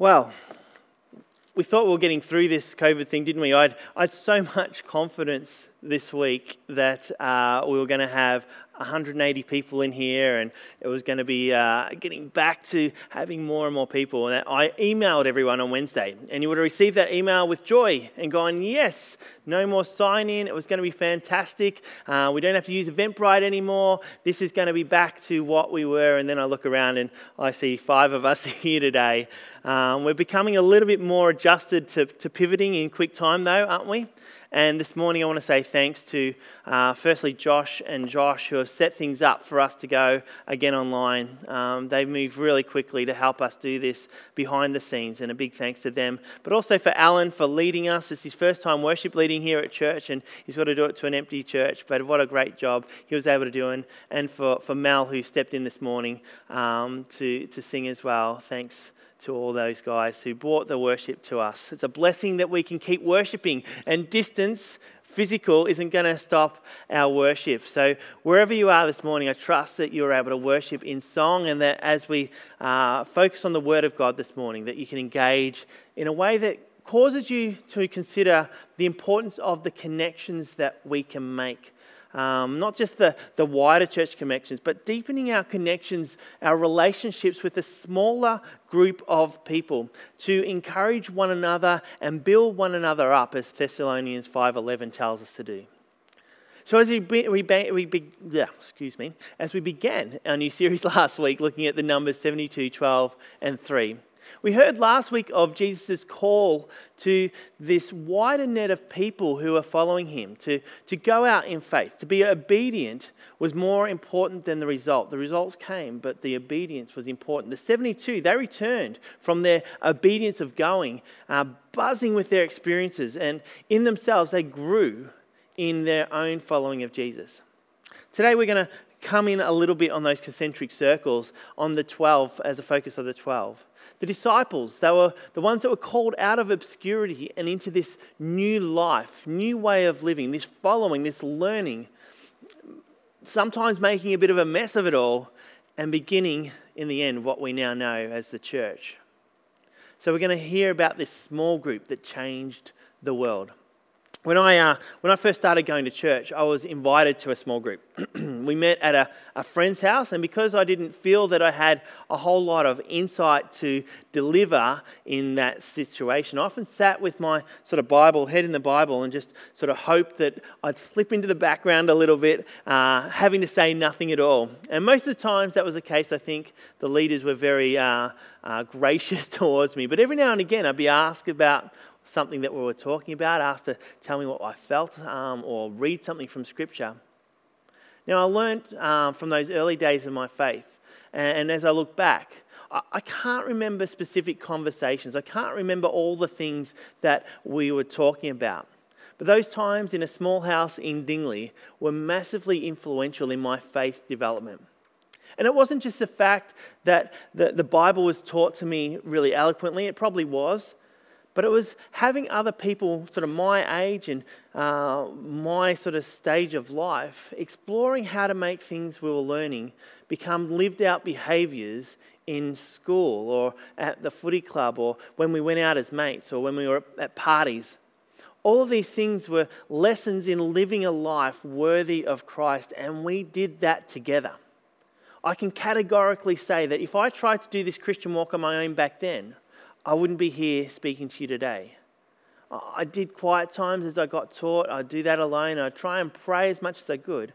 Well, we thought we were getting through this COVID thing, didn't we? I had, so much confidence this week that uh, we were going to have 180 people in here, and it was going to be uh, getting back to having more and more people. And I emailed everyone on Wednesday, and you would have received that email with joy and gone, Yes, no more sign in. It was going to be fantastic. Uh, we don't have to use Eventbrite anymore. This is going to be back to what we were. And then I look around and I see five of us here today. Um, we're becoming a little bit more adjusted to, to pivoting in quick time, though, aren't we? And this morning, I want to say thanks to, uh, firstly, Josh and Josh, who have set things up for us to go again online. Um, they've moved really quickly to help us do this behind the scenes, and a big thanks to them. But also for Alan for leading us. It's his first time worship leading here at church, and he's got to do it to an empty church. But what a great job he was able to do. And, and for, for Mel, who stepped in this morning um, to, to sing as well. Thanks to all those guys who brought the worship to us. It's a blessing that we can keep worshiping, and distance, physical, isn't going to stop our worship. So, wherever you are this morning, I trust that you're able to worship in song, and that as we uh, focus on the Word of God this morning, that you can engage in a way that causes you to consider the importance of the connections that we can make um, not just the, the wider church connections, but deepening our connections, our relationships with a smaller group of people to encourage one another and build one another up, as Thessalonians 5.11 tells us to do. So as we, be, we, be, we be, yeah, excuse me, as we began our new series last week, looking at the numbers 72, 12, and 3, we heard last week of Jesus' call to this wider net of people who are following him to, to go out in faith. To be obedient was more important than the result. The results came, but the obedience was important. The 72, they returned from their obedience of going, uh, buzzing with their experiences, and in themselves, they grew in their own following of Jesus. Today, we're going to come in a little bit on those concentric circles on the 12 as a focus of the 12. The disciples, they were the ones that were called out of obscurity and into this new life, new way of living, this following, this learning, sometimes making a bit of a mess of it all and beginning in the end what we now know as the church. So we're going to hear about this small group that changed the world. When I, uh, when I first started going to church, I was invited to a small group. we met at a, a friend's house, and because I didn't feel that I had a whole lot of insight to deliver in that situation, I often sat with my sort of Bible, head in the Bible, and just sort of hoped that I'd slip into the background a little bit, uh, having to say nothing at all. And most of the times that was the case, I think the leaders were very uh, uh gracious towards me. But every now and again, I'd be asked about something that we were talking about, asked to tell me what I felt um, or read something from Scripture. Now, I learned um, from those early days of my faith, and, and as I look back, I, can't remember specific conversations. I can't remember all the things that we were talking about. But those times in a small house in Dingley were massively influential in my faith development. And it wasn't just the fact that the, the Bible was taught to me really eloquently, it probably was, but it was having other people, sort of my age and uh, my sort of stage of life, exploring how to make things we were learning become lived out behaviors in school or at the footy club or when we went out as mates or when we were at parties. All of these things were lessons in living a life worthy of Christ, and we did that together. I can categorically say that if I tried to do this Christian walk on my own back then, I wouldn't be here speaking to you today. I did quiet times as I got taught. I'd do that alone. I'd try and pray as much as I could.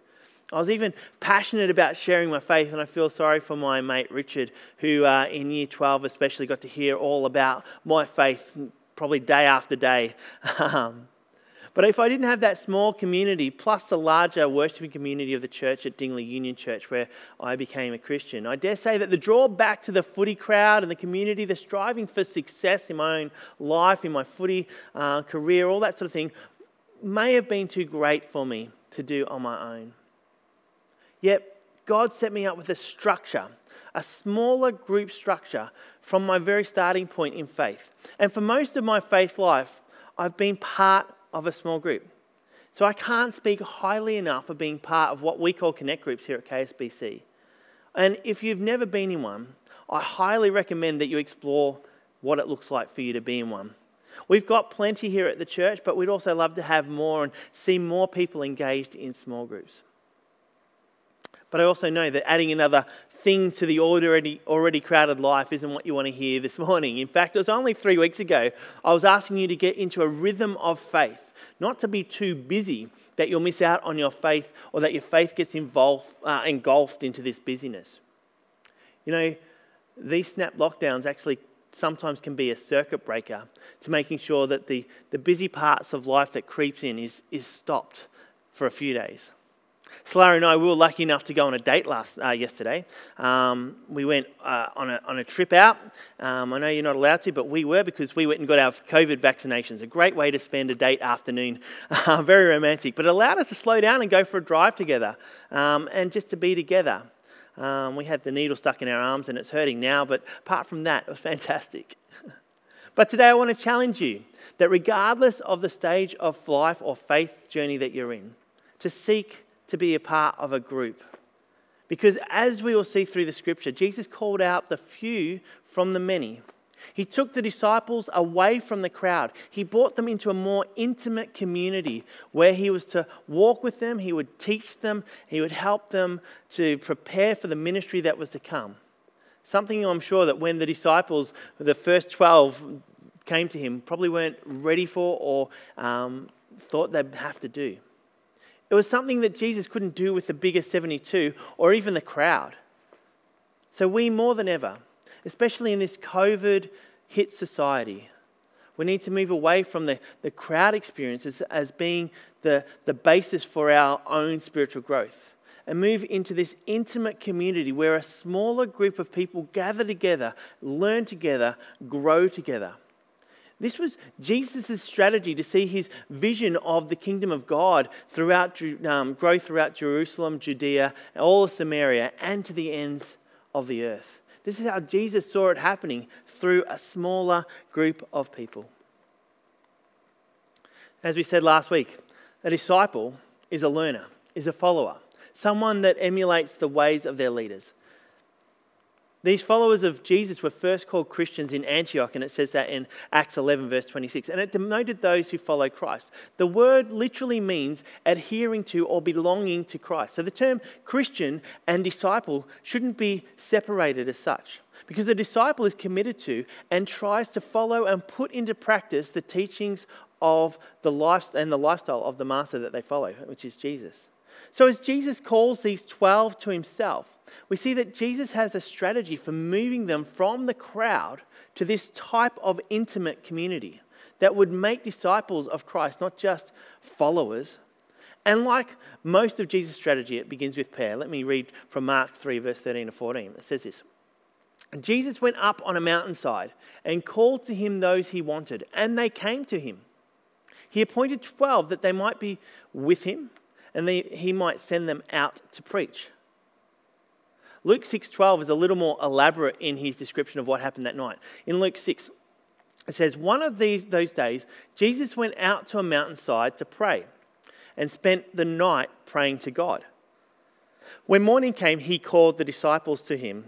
I was even passionate about sharing my faith, and I feel sorry for my mate Richard, who uh, in year 12 especially got to hear all about my faith probably day after day. Um, but if I didn't have that small community, plus the larger worshiping community of the church at Dingley Union Church, where I became a Christian, I dare say that the drawback to the footy crowd and the community, the striving for success in my own life, in my footy uh, career, all that sort of thing, may have been too great for me to do on my own. Yet, God set me up with a structure, a smaller group structure from my very starting point in faith. And for most of my faith life, I've been part of a small group. So I can't speak highly enough of being part of what we call connect groups here at KSBC. And if you've never been in one, I highly recommend that you explore what it looks like for you to be in one. We've got plenty here at the church, but we'd also love to have more and see more people engaged in small groups. But I also know that adding another thing to the already, already crowded life isn't what you want to hear this morning. In fact, it was only three weeks ago I was asking you to get into a rhythm of faith, not to be too busy that you'll miss out on your faith or that your faith gets involved, uh, engulfed into this busyness. You know, these snap lockdowns actually sometimes can be a circuit breaker to making sure that the, the busy parts of life that creeps in is, is stopped for a few days. Solara and I we were lucky enough to go on a date last uh, yesterday. Um, we went uh, on, a, on a trip out. Um, I know you're not allowed to, but we were because we went and got our COVID vaccinations. A great way to spend a date afternoon. Uh, very romantic, but it allowed us to slow down and go for a drive together um, and just to be together. Um, we had the needle stuck in our arms and it's hurting now, but apart from that, it was fantastic. but today I want to challenge you that regardless of the stage of life or faith journey that you're in, to seek to be a part of a group. Because as we will see through the scripture, Jesus called out the few from the many. He took the disciples away from the crowd. He brought them into a more intimate community where he was to walk with them, he would teach them, he would help them to prepare for the ministry that was to come. Something I'm sure that when the disciples, the first 12, came to him, probably weren't ready for or um, thought they'd have to do. It was something that Jesus couldn't do with the bigger 72 or even the crowd. So, we more than ever especially in this COVID hit society. We need to move away from the, the crowd experiences as being the, the basis for our own spiritual growth and move into this intimate community where a smaller group of people gather together, learn together, grow together. This was Jesus' strategy to see his vision of the kingdom of God throughout, um, grow throughout Jerusalem, Judea, all of Samaria, and to the ends of the earth. This is how Jesus saw it happening through a smaller group of people. As we said last week, a disciple is a learner, is a follower, someone that emulates the ways of their leaders. These followers of Jesus were first called Christians in Antioch, and it says that in Acts 11, verse 26. And it denoted those who follow Christ. The word literally means adhering to or belonging to Christ. So the term Christian and disciple shouldn't be separated as such, because a disciple is committed to and tries to follow and put into practice the teachings of the life and the lifestyle of the master that they follow, which is Jesus. So as Jesus calls these 12 to himself, we see that Jesus has a strategy for moving them from the crowd to this type of intimate community that would make disciples of Christ, not just followers. And like most of Jesus' strategy, it begins with prayer. Let me read from Mark 3, verse 13 to 14. It says this Jesus went up on a mountainside and called to him those he wanted, and they came to him. He appointed 12 that they might be with him and they, he might send them out to preach. Luke 6:12 is a little more elaborate in his description of what happened that night. In Luke 6, it says, "One of these those days, Jesus went out to a mountainside to pray and spent the night praying to God. When morning came, he called the disciples to him,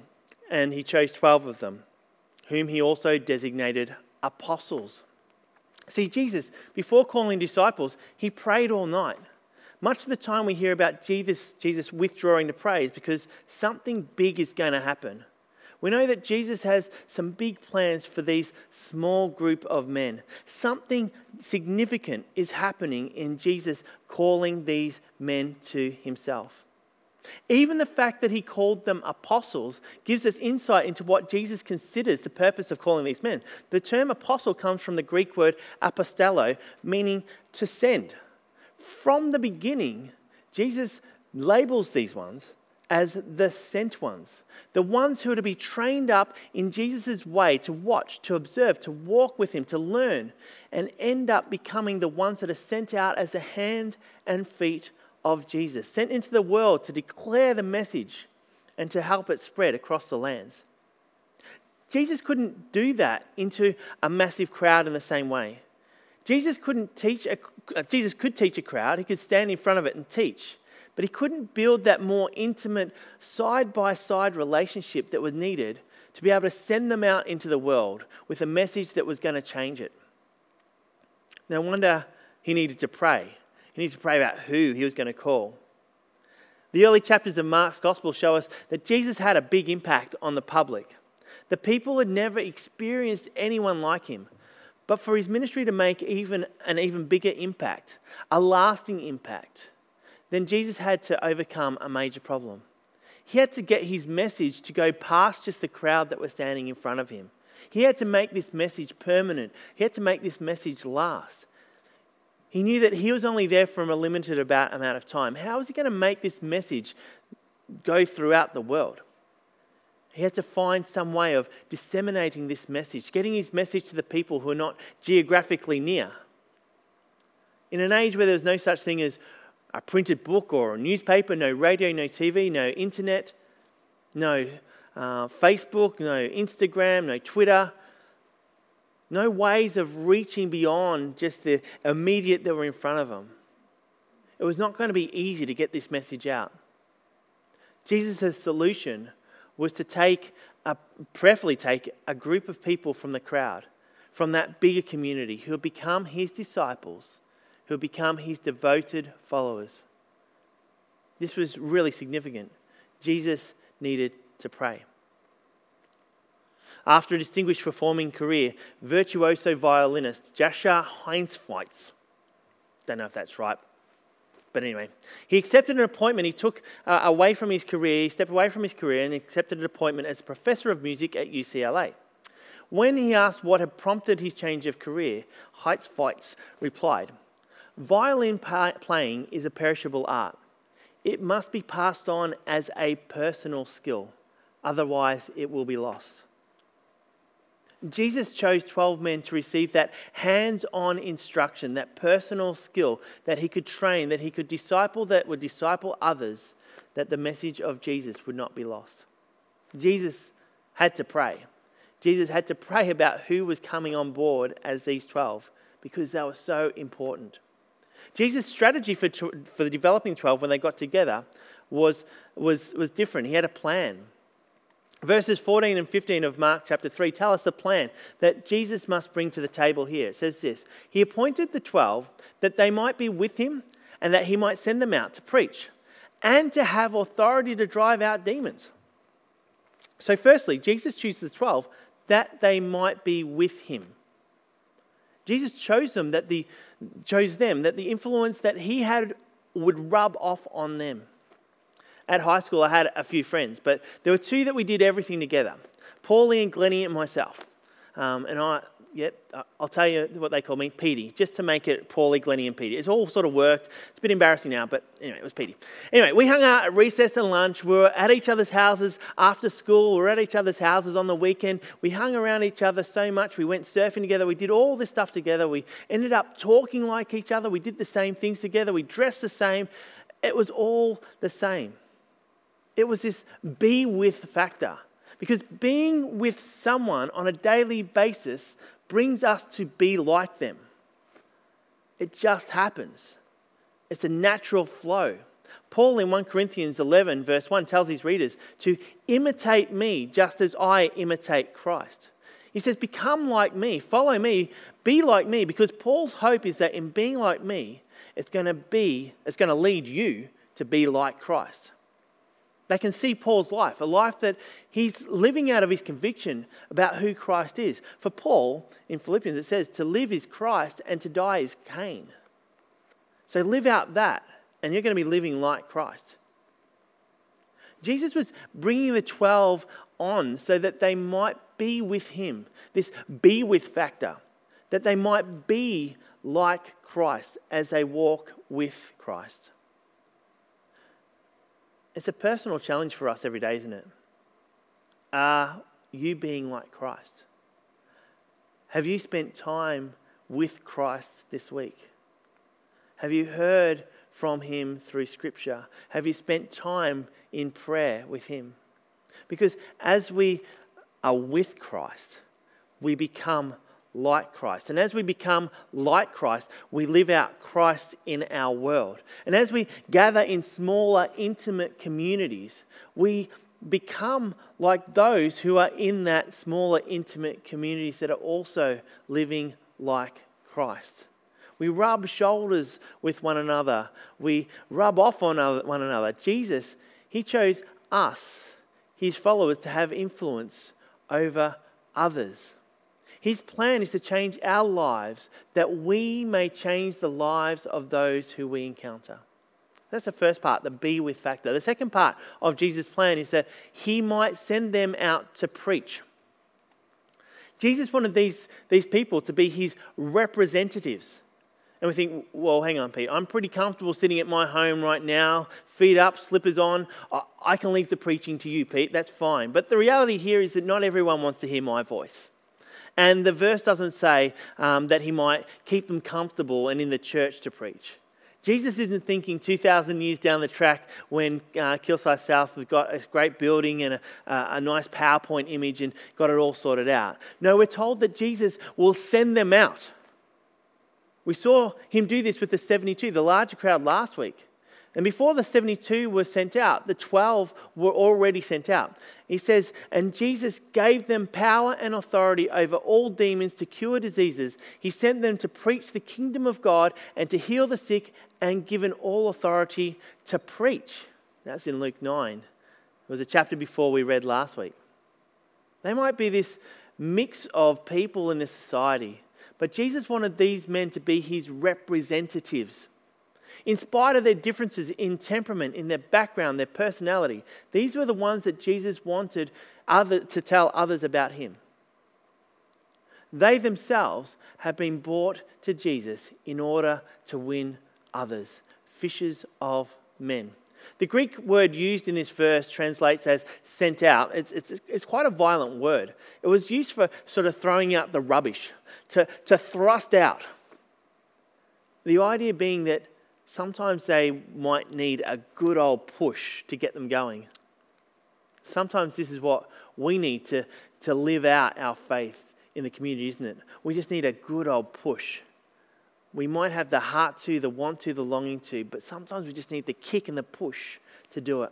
and he chose 12 of them, whom he also designated apostles." See, Jesus, before calling disciples, he prayed all night. Much of the time we hear about Jesus, Jesus withdrawing to praise because something big is going to happen. We know that Jesus has some big plans for these small group of men. Something significant is happening in Jesus calling these men to himself. Even the fact that he called them apostles gives us insight into what Jesus considers the purpose of calling these men. The term apostle comes from the Greek word apostello, meaning to send from the beginning, Jesus labels these ones as the sent ones, the ones who are to be trained up in Jesus' way to watch, to observe, to walk with him, to learn, and end up becoming the ones that are sent out as the hand and feet of Jesus, sent into the world to declare the message and to help it spread across the lands. Jesus couldn't do that into a massive crowd in the same way. Jesus couldn't teach a, uh, Jesus could teach a crowd, he could stand in front of it and teach, but he couldn't build that more intimate side by side relationship that was needed to be able to send them out into the world with a message that was going to change it. No wonder he needed to pray. He needed to pray about who he was going to call. The early chapters of Mark's gospel show us that Jesus had a big impact on the public. The people had never experienced anyone like him. But for his ministry to make even an even bigger impact, a lasting impact, then Jesus had to overcome a major problem. He had to get his message to go past just the crowd that was standing in front of him. He had to make this message permanent. He had to make this message last. He knew that he was only there for a limited amount of time. How was he going to make this message go throughout the world? He had to find some way of disseminating this message, getting his message to the people who are not geographically near. In an age where there was no such thing as a printed book or a newspaper, no radio, no TV, no internet, no uh, Facebook, no Instagram, no Twitter, no ways of reaching beyond just the immediate that were in front of them. It was not going to be easy to get this message out. Jesus' solution was to take, a, prayerfully take a group of people from the crowd, from that bigger community, who had become his disciples, who had become his devoted followers. This was really significant. Jesus needed to pray. After a distinguished performing career, virtuoso violinist Jascha Heinzweitz, don't know if that's right, but anyway, he accepted an appointment. He took uh, away from his career, he stepped away from his career and accepted an appointment as professor of music at UCLA. When he asked what had prompted his change of career, Heinzweitz replied, Violin playing is a perishable art. It must be passed on as a personal skill, otherwise, it will be lost. Jesus chose 12 men to receive that hands on instruction, that personal skill that he could train, that he could disciple, that would disciple others, that the message of Jesus would not be lost. Jesus had to pray. Jesus had to pray about who was coming on board as these 12 because they were so important. Jesus' strategy for, for the developing 12 when they got together was, was, was different. He had a plan. Verses 14 and 15 of Mark chapter 3 tell us the plan that Jesus must bring to the table here. It says this He appointed the 12 that they might be with him and that he might send them out to preach and to have authority to drive out demons. So, firstly, Jesus chooses the 12 that they might be with him. Jesus chose them that the chose them that the influence that he had would rub off on them at high school, I had a few friends, but there were two that we did everything together Paulie and Glennie and myself. Um, and I, yeah, I'll tell you what they call me, Petey, just to make it Paulie, Glennie, and Petey. It's all sort of worked. It's a bit embarrassing now, but anyway, it was Petey. Anyway, we hung out at recess and lunch. We were at each other's houses after school. We were at each other's houses on the weekend. We hung around each other so much. We went surfing together. We did all this stuff together. We ended up talking like each other. We did the same things together. We dressed the same. It was all the same. It was this be with factor. Because being with someone on a daily basis brings us to be like them. It just happens. It's a natural flow. Paul in 1 Corinthians 11, verse 1, tells his readers to imitate me just as I imitate Christ. He says, Become like me, follow me, be like me, because Paul's hope is that in being like me, it's going to be, it's going to lead you to be like Christ. They can see Paul's life, a life that he's living out of his conviction about who Christ is. For Paul, in Philippians, it says, to live is Christ and to die is Cain. So live out that, and you're going to be living like Christ. Jesus was bringing the 12 on so that they might be with him, this be with factor, that they might be like Christ as they walk with Christ. It's a personal challenge for us every day, isn't it? Are you being like Christ? Have you spent time with Christ this week? Have you heard from Him through Scripture? Have you spent time in prayer with Him? Because as we are with Christ, we become like Christ. And as we become like Christ, we live out Christ in our world. And as we gather in smaller, intimate communities, we become like those who are in that smaller, intimate communities that are also living like Christ. We rub shoulders with one another. We rub off on one another. Jesus, He chose us, His followers, to have influence over others. His plan is to change our lives that we may change the lives of those who we encounter. That's the first part, the be with factor. The second part of Jesus' plan is that he might send them out to preach. Jesus wanted these, these people to be his representatives. And we think, well, hang on, Pete, I'm pretty comfortable sitting at my home right now, feet up, slippers on. I can leave the preaching to you, Pete, that's fine. But the reality here is that not everyone wants to hear my voice. And the verse doesn't say um, that he might keep them comfortable and in the church to preach. Jesus isn't thinking 2,000 years down the track when uh, Kilsyth South has got a great building and a, a nice PowerPoint image and got it all sorted out. No, we're told that Jesus will send them out. We saw him do this with the 72, the larger crowd last week. And before the 72 were sent out, the 12 were already sent out. He says, And Jesus gave them power and authority over all demons to cure diseases. He sent them to preach the kingdom of God and to heal the sick, and given all authority to preach. That's in Luke 9. It was a chapter before we read last week. They might be this mix of people in this society, but Jesus wanted these men to be his representatives in spite of their differences in temperament, in their background, their personality, these were the ones that Jesus wanted other, to tell others about him. They themselves have been brought to Jesus in order to win others, fishers of men. The Greek word used in this verse translates as sent out. It's, it's, it's quite a violent word. It was used for sort of throwing out the rubbish, to, to thrust out. The idea being that sometimes they might need a good old push to get them going. Sometimes this is what we need to, to live out our faith in the community, isn't it? We just need a good old push. We might have the heart to, the want to, the longing to, but sometimes we just need the kick and the push to do it.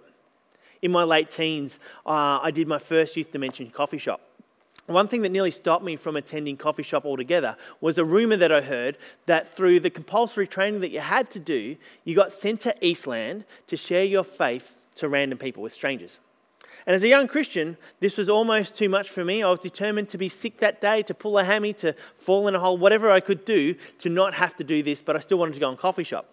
In my late teens, uh, I did my first youth dimension coffee shop. One thing that nearly stopped me from attending coffee shop altogether was a rumor that I heard that through the compulsory training that you had to do, you got sent to Eastland to share your faith to random people, with strangers. And as a young Christian, this was almost too much for me. I was determined to be sick that day, to pull a hammy, to fall in a hole, whatever I could do to not have to do this, but I still wanted to go on coffee shop.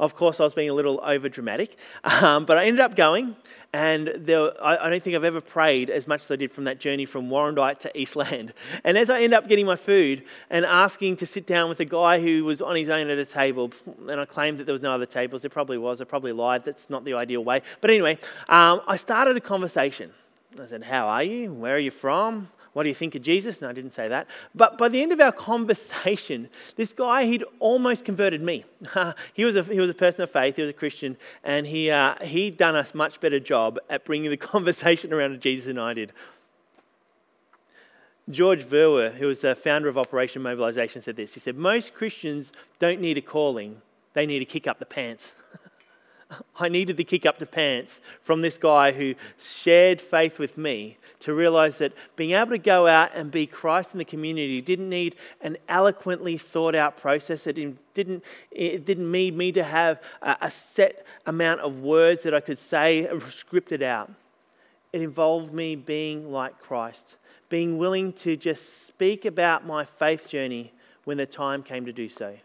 Of course, I was being a little over dramatic, um, but I ended up going, and there, I, I, don't think I've ever prayed as much as I did from that journey from Warrandyte to Eastland. And as I end up getting my food and asking to sit down with a guy who was on his own at a table, and I claimed that there was no other tables, there probably was, I probably lied, that's not the ideal way. But anyway, um, I started a conversation. I said, How are you? Where are you from? What do you think of Jesus? No, I didn't say that. But by the end of our conversation, this guy, he'd almost converted me. he, was a, he was a person of faith, he was a Christian, and he, uh, he'd done a much better job at bringing the conversation around to Jesus than I did. George Verwer, who was the founder of Operation Mobilization, said this. He said, Most Christians don't need a calling, they need to kick up the pants. I needed the kick up the pants from this guy who shared faith with me to realize that being able to go out and be Christ in the community didn't need an eloquently thought out process. It didn't, it didn't need me to have a set amount of words that I could say scripted out. It involved me being like Christ, being willing to just speak about my faith journey when the time came to do so.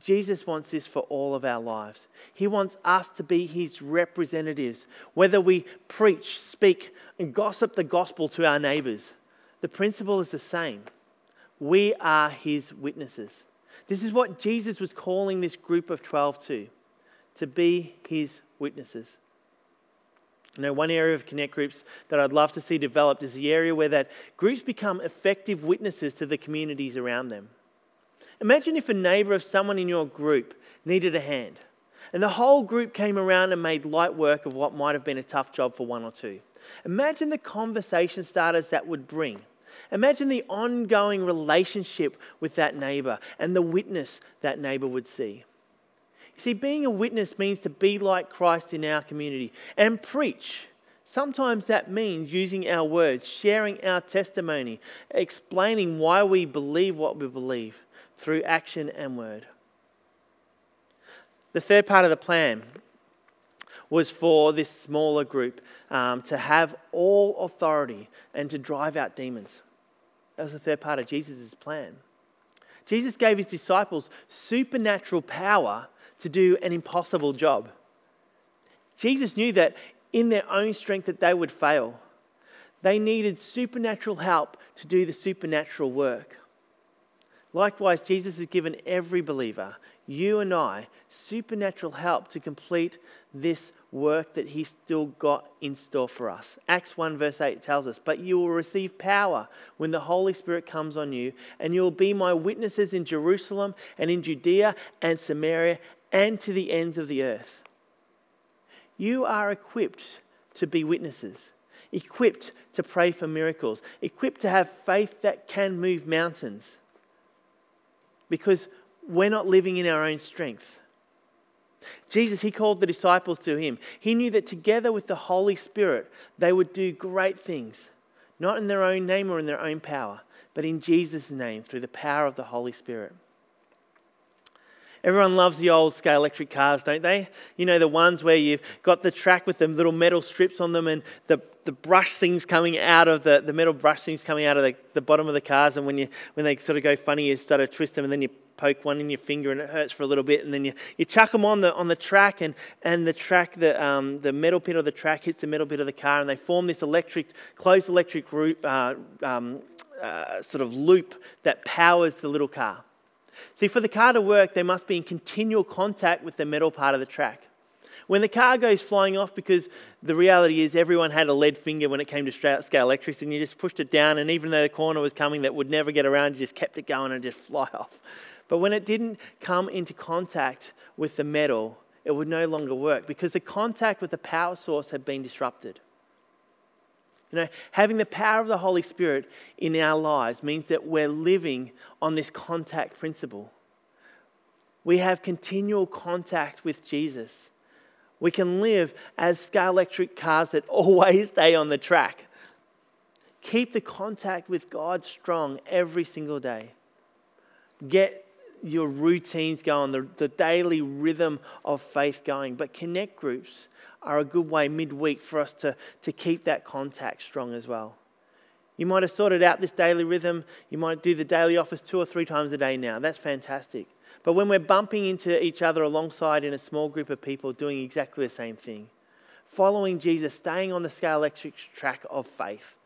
Jesus wants this for all of our lives. He wants us to be his representatives. Whether we preach, speak, and gossip the gospel to our neighbors, the principle is the same. We are his witnesses. This is what Jesus was calling this group of 12 to to be his witnesses. You know, one area of connect groups that I'd love to see developed is the area where that groups become effective witnesses to the communities around them. Imagine if a neighbor of someone in your group needed a hand, and the whole group came around and made light work of what might have been a tough job for one or two. Imagine the conversation starters that would bring. Imagine the ongoing relationship with that neighbor and the witness that neighbor would see. You see, being a witness means to be like Christ in our community and preach Sometimes that means using our words, sharing our testimony, explaining why we believe what we believe through action and word. The third part of the plan was for this smaller group um, to have all authority and to drive out demons. That was the third part of Jesus' plan. Jesus gave his disciples supernatural power to do an impossible job. Jesus knew that in their own strength that they would fail. They needed supernatural help to do the supernatural work. Likewise, Jesus has given every believer, you and I, supernatural help to complete this work that He's still got in store for us. Acts 1, verse 8 tells us, But you will receive power when the Holy Spirit comes on you, and you will be my witnesses in Jerusalem and in Judea and Samaria and to the ends of the earth. You are equipped to be witnesses, equipped to pray for miracles, equipped to have faith that can move mountains. Because we're not living in our own strength. Jesus, he called the disciples to him. He knew that together with the Holy Spirit, they would do great things, not in their own name or in their own power, but in Jesus' name through the power of the Holy Spirit. Everyone loves the old Scalextric cars, don't they? You know, the ones where you've got the track with the little metal strips on them and the, the brush things coming out of the, the metal brush things coming out of the, the bottom of the cars. And when, you, when they sort of go funny, you start to twist them and then you poke one in your finger and it hurts for a little bit. And then you, you chuck them on the, on the track and, and the track, the, um, the metal bit of the track hits the metal bit of the car and they form this electric, closed electric root, uh, um, uh, sort of loop that powers the little car. See, for the car to work, they must be in continual contact with the metal part of the track. When the car goes flying off, because the reality is everyone had a lead finger when it came to Scalextrics, and you just pushed it down, and even though the corner was coming that would never get around, you just kept it going and just fly off. But when it didn't come into contact with the metal, it would no longer work because the contact with the power source had been disrupted. You know, having the power of the Holy Spirit in our lives means that we're living on this contact principle. We have continual contact with Jesus. We can live as Scalextric cars that always stay on the track. Keep the contact with God strong every single day. Get your routines going, the, the daily rhythm of faith going. But connect groups are a good way midweek for us to, to keep that contact strong as well. You might have sorted out this daily rhythm. You might do the daily office two or three times a day now. That's fantastic. But when we're bumping into each other alongside in a small group of people doing exactly the same thing, following Jesus, staying on the Scalextric track of faith,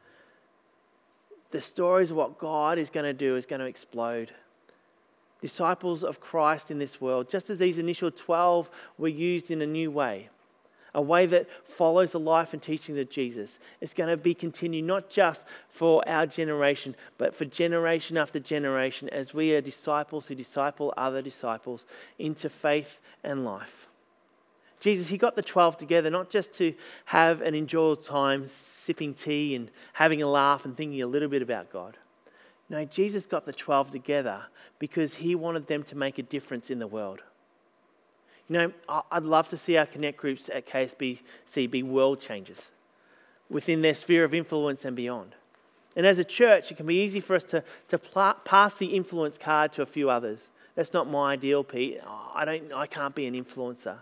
the stories of what God is going to do is going to explode. Disciples of Christ in this world, just as these initial 12 were used in a new way, a way that follows the life and teachings of Jesus. It's going to be continued not just for our generation, but for generation after generation as we are disciples who disciple other disciples into faith and life. Jesus, he got the 12 together not just to have an enjoyable time sipping tea and having a laugh and thinking a little bit about God. No, Jesus got the 12 together because he wanted them to make a difference in the world. You know, I'd love to see our connect groups at KSBC be world changers within their sphere of influence and beyond. And as a church, it can be easy for us to, to pl- pass the influence card to a few others. That's not my ideal, Pete. I, don't, I can't be an influencer.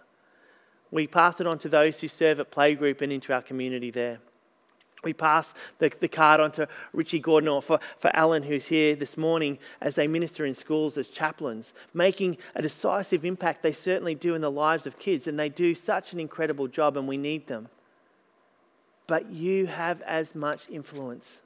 We pass it on to those who serve at Playgroup and into our community there. We pass the, the card on to Richie Gordon or for, for Alan, who's here this morning as they minister in schools as chaplains, making a decisive impact. They certainly do in the lives of kids, and they do such an incredible job, and we need them. But you have as much influence.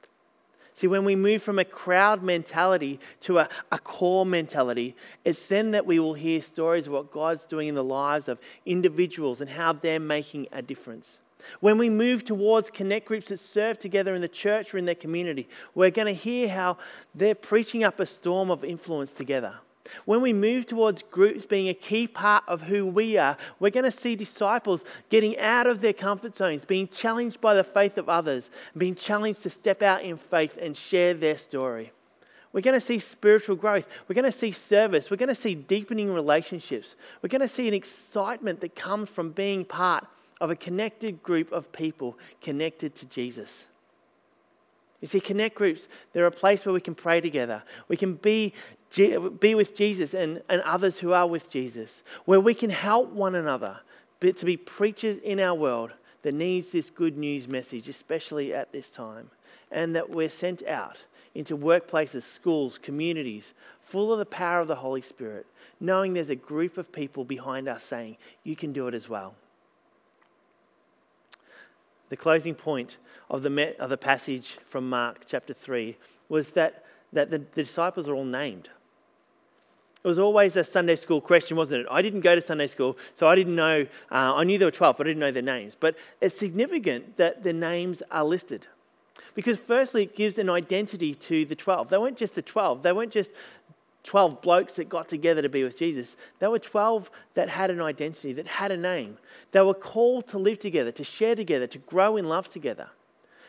See, when we move from a crowd mentality to a, a core mentality, it's then that we will hear stories of what God's doing in the lives of individuals and how they're making a difference. When we move towards connect groups that serve together in the church or in their community, we're going to hear how they're preaching up a storm of influence together. When we move towards groups being a key part of who we are, we're going to see disciples getting out of their comfort zones, being challenged by the faith of others, being challenged to step out in faith and share their story. We're going to see spiritual growth. We're going to see service. We're going to see deepening relationships. We're going to see an excitement that comes from being part of a connected group of people connected to Jesus. You see, connect groups, they're a place where we can pray together. We can be, be with Jesus and, and others who are with Jesus, where we can help one another but to be preachers in our world that needs this good news message, especially at this time, and that we're sent out into workplaces, schools, communities, full of the power of the Holy Spirit, knowing there's a group of people behind us saying, You can do it as well. The closing point of the, of the passage from Mark chapter 3 was that, that the, the disciples are all named. It was always a Sunday school question, wasn't it? I didn't go to Sunday school, so I didn't know. Uh, I knew there were 12, but I didn't know their names. But it's significant that their names are listed. Because, firstly, it gives an identity to the 12. They weren't just the 12, they weren't just 12 blokes that got together to be with Jesus. They were 12 that had an identity, that had a name. They were called to live together, to share together, to grow in love together.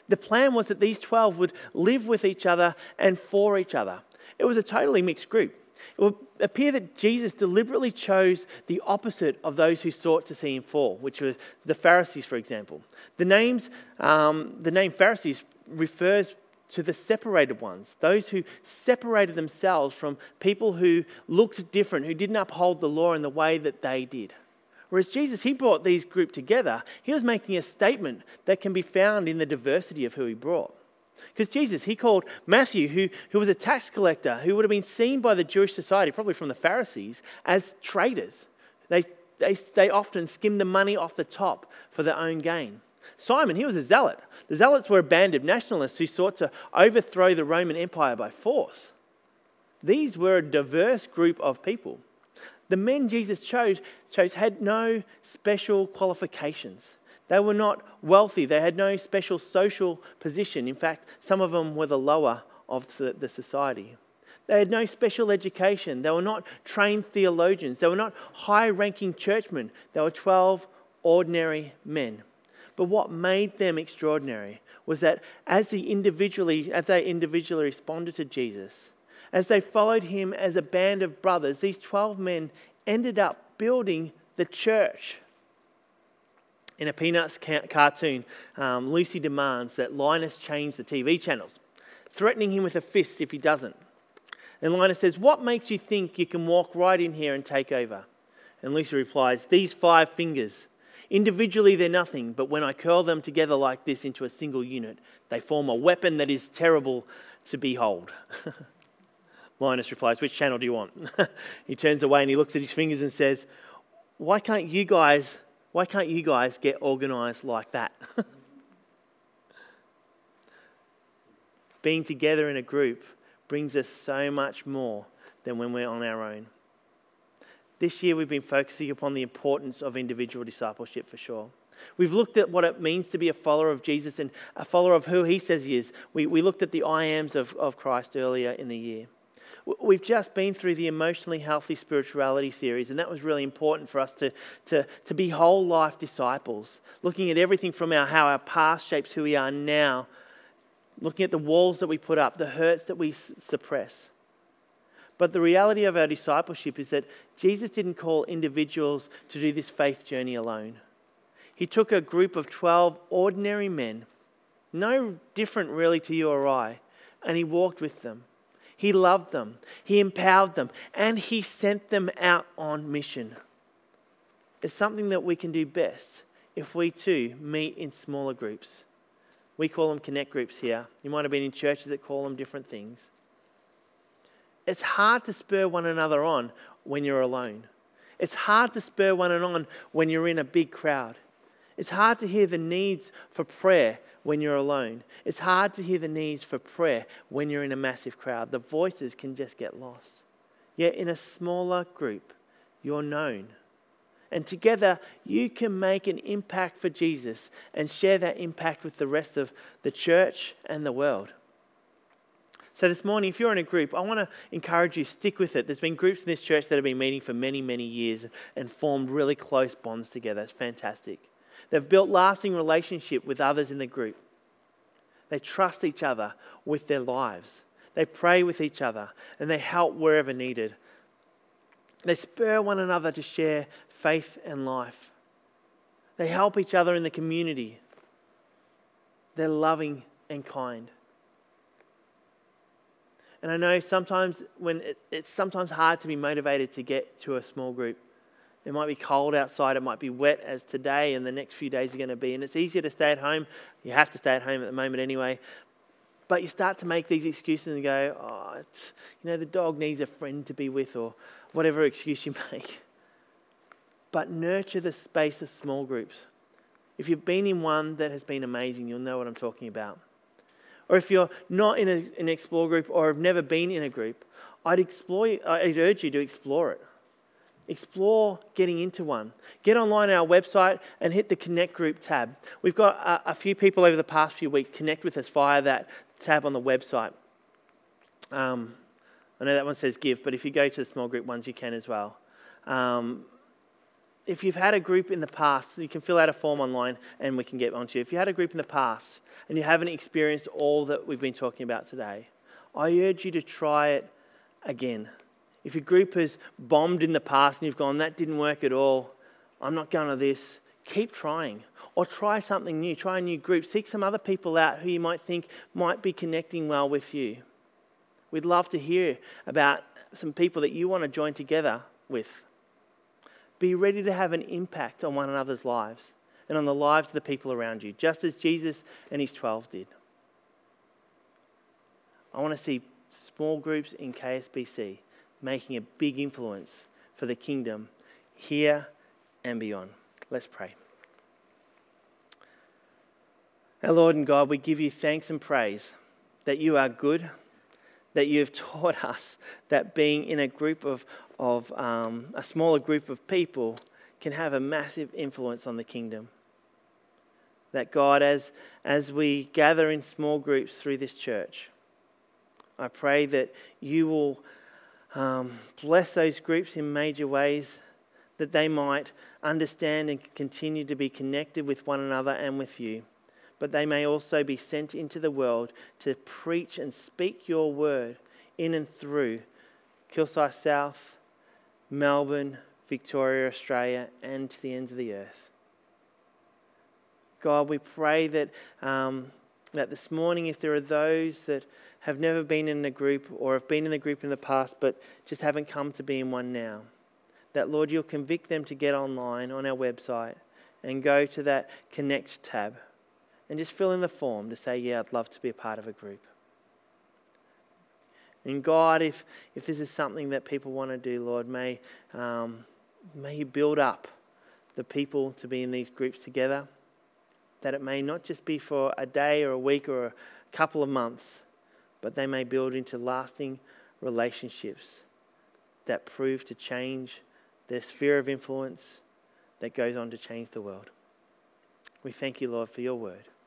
The plan was that these 12 would live with each other and for each other. It was a totally mixed group. It would appear that Jesus deliberately chose the opposite of those who sought to see him fall, which were the Pharisees, for example. The, names, um, the name Pharisees refers to the separated ones, those who separated themselves from people who looked different, who didn't uphold the law in the way that they did. Whereas Jesus, he brought these group together, he was making a statement that can be found in the diversity of who he brought. Because Jesus, he called Matthew, who, who was a tax collector, who would have been seen by the Jewish society, probably from the Pharisees, as traitors. They, they, they often skimmed the money off the top for their own gain. Simon, he was a zealot. The zealots were a band of nationalists who sought to overthrow the Roman Empire by force. These were a diverse group of people. The men Jesus chose, chose had no special qualifications. They were not wealthy. They had no special social position. In fact, some of them were the lower of the, society. They had no special education. They were not trained theologians. They were not high ranking churchmen. They were 12 ordinary men. But what made them extraordinary was that as, the individually, as they individually responded to Jesus, as they followed him as a band of brothers, these 12 men ended up building the church in a Peanuts cartoon, um, Lucy demands that Linus change the TV channels, threatening him with a fist if he doesn't. And Linus says, What makes you think you can walk right in here and take over? And Lucy replies, These five fingers. Individually, they're nothing, but when I curl them together like this into a single unit, they form a weapon that is terrible to behold. Linus replies, Which channel do you want? he turns away and he looks at his fingers and says, Why can't you guys why can't you guys get organized like that? Being together in a group brings us so much more than when we're on our own. This year, we've been focusing upon the importance of individual discipleship for sure. We've looked at what it means to be a follower of Jesus and a follower of who he says he is. We, we looked at the I ams of, of Christ earlier in the year. We've just been through the emotionally healthy spirituality series, and that was really important for us to, to, to be whole life disciples, looking at everything from our, how our past shapes who we are now, looking at the walls that we put up, the hurts that we suppress. But the reality of our discipleship is that Jesus didn't call individuals to do this faith journey alone. He took a group of 12 ordinary men, no different really to you or I, and he walked with them. He loved them, He empowered them, and He sent them out on mission. It's something that we can do best if we too meet in smaller groups. We call them connect groups here. You might have been in churches that call them different things. It's hard to spur one another on when you're alone. It's hard to spur one another on when you're in a big crowd. It's hard to hear the needs for prayer when you're alone. It's hard to hear the needs for prayer when you're in a massive crowd. The voices can just get lost. Yet in a smaller group, you're known. And together, you can make an impact for Jesus and share that impact with the rest of the church and the world. So, this morning, if you're in a group, I want to encourage you, stick with it. There's been groups in this church that have been meeting for many, many years and formed really close bonds together. It's fantastic. They've built lasting relationship with others in the group. They trust each other with their lives. They pray with each other and they help wherever needed. They spur one another to share faith and life. They help each other in the community. They're loving and kind. And I know sometimes when it, it's sometimes hard to be motivated to get to a small group. It might be cold outside, it might be wet as today and the next few days are going to be. And it's easier to stay at home. You have to stay at home at the moment anyway. But you start to make these excuses and go, oh, you know, the dog needs a friend to be with, or whatever excuse you make. But nurture the space of small groups. If you've been in one that has been amazing, you'll know what I'm talking about. Or if you're not in a, an explore group or have never been in a group, I'd, explore, I'd urge you to explore it. Explore getting into one. Get online on our website and hit the Connect Group tab. We've got a, a few people over the past few weeks connect with us via that tab on the website. Um, I know that one says give, but if you go to the small group ones, you can as well. Um, if you've had a group in the past, you can fill out a form online and we can get onto you. If you had a group in the past and you haven't experienced all that we've been talking about today, I urge you to try it again. If your group has bombed in the past and you've gone, that didn't work at all, I'm not going to this, keep trying. Or try something new, try a new group. Seek some other people out who you might think might be connecting well with you. We'd love to hear about some people that you want to join together with. Be ready to have an impact on one another's lives and on the lives of the people around you, just as Jesus and his 12 did. I want to see small groups in KSBC making a big influence for the kingdom here and beyond. Let's pray. Our Lord and God, we give you thanks and praise that you are good, that you have taught us that being in a group of, of um, a smaller group of people can have a massive influence on the kingdom. That God, as, as we gather in small groups through this church, I pray that you will um, bless those groups in major ways, that they might understand and continue to be connected with one another and with you. But they may also be sent into the world to preach and speak your word in and through Kilsyth South, Melbourne, Victoria, Australia, and to the ends of the earth. God, we pray that, um, that this morning, if there are those that have never been in a group or have been in a group in the past but just haven't come to be in one now, that Lord, you'll convict them to get online on our website and go to that Connect tab and just fill in the form to say, Yeah, I'd love to be a part of a group. And God, if, if this is something that people want to do, Lord, may, um, may you build up the people to be in these groups together, that it may not just be for a day or a week or a couple of months, but they may build into lasting relationships that prove to change their sphere of influence that goes on to change the world. We thank you, Lord, for your word.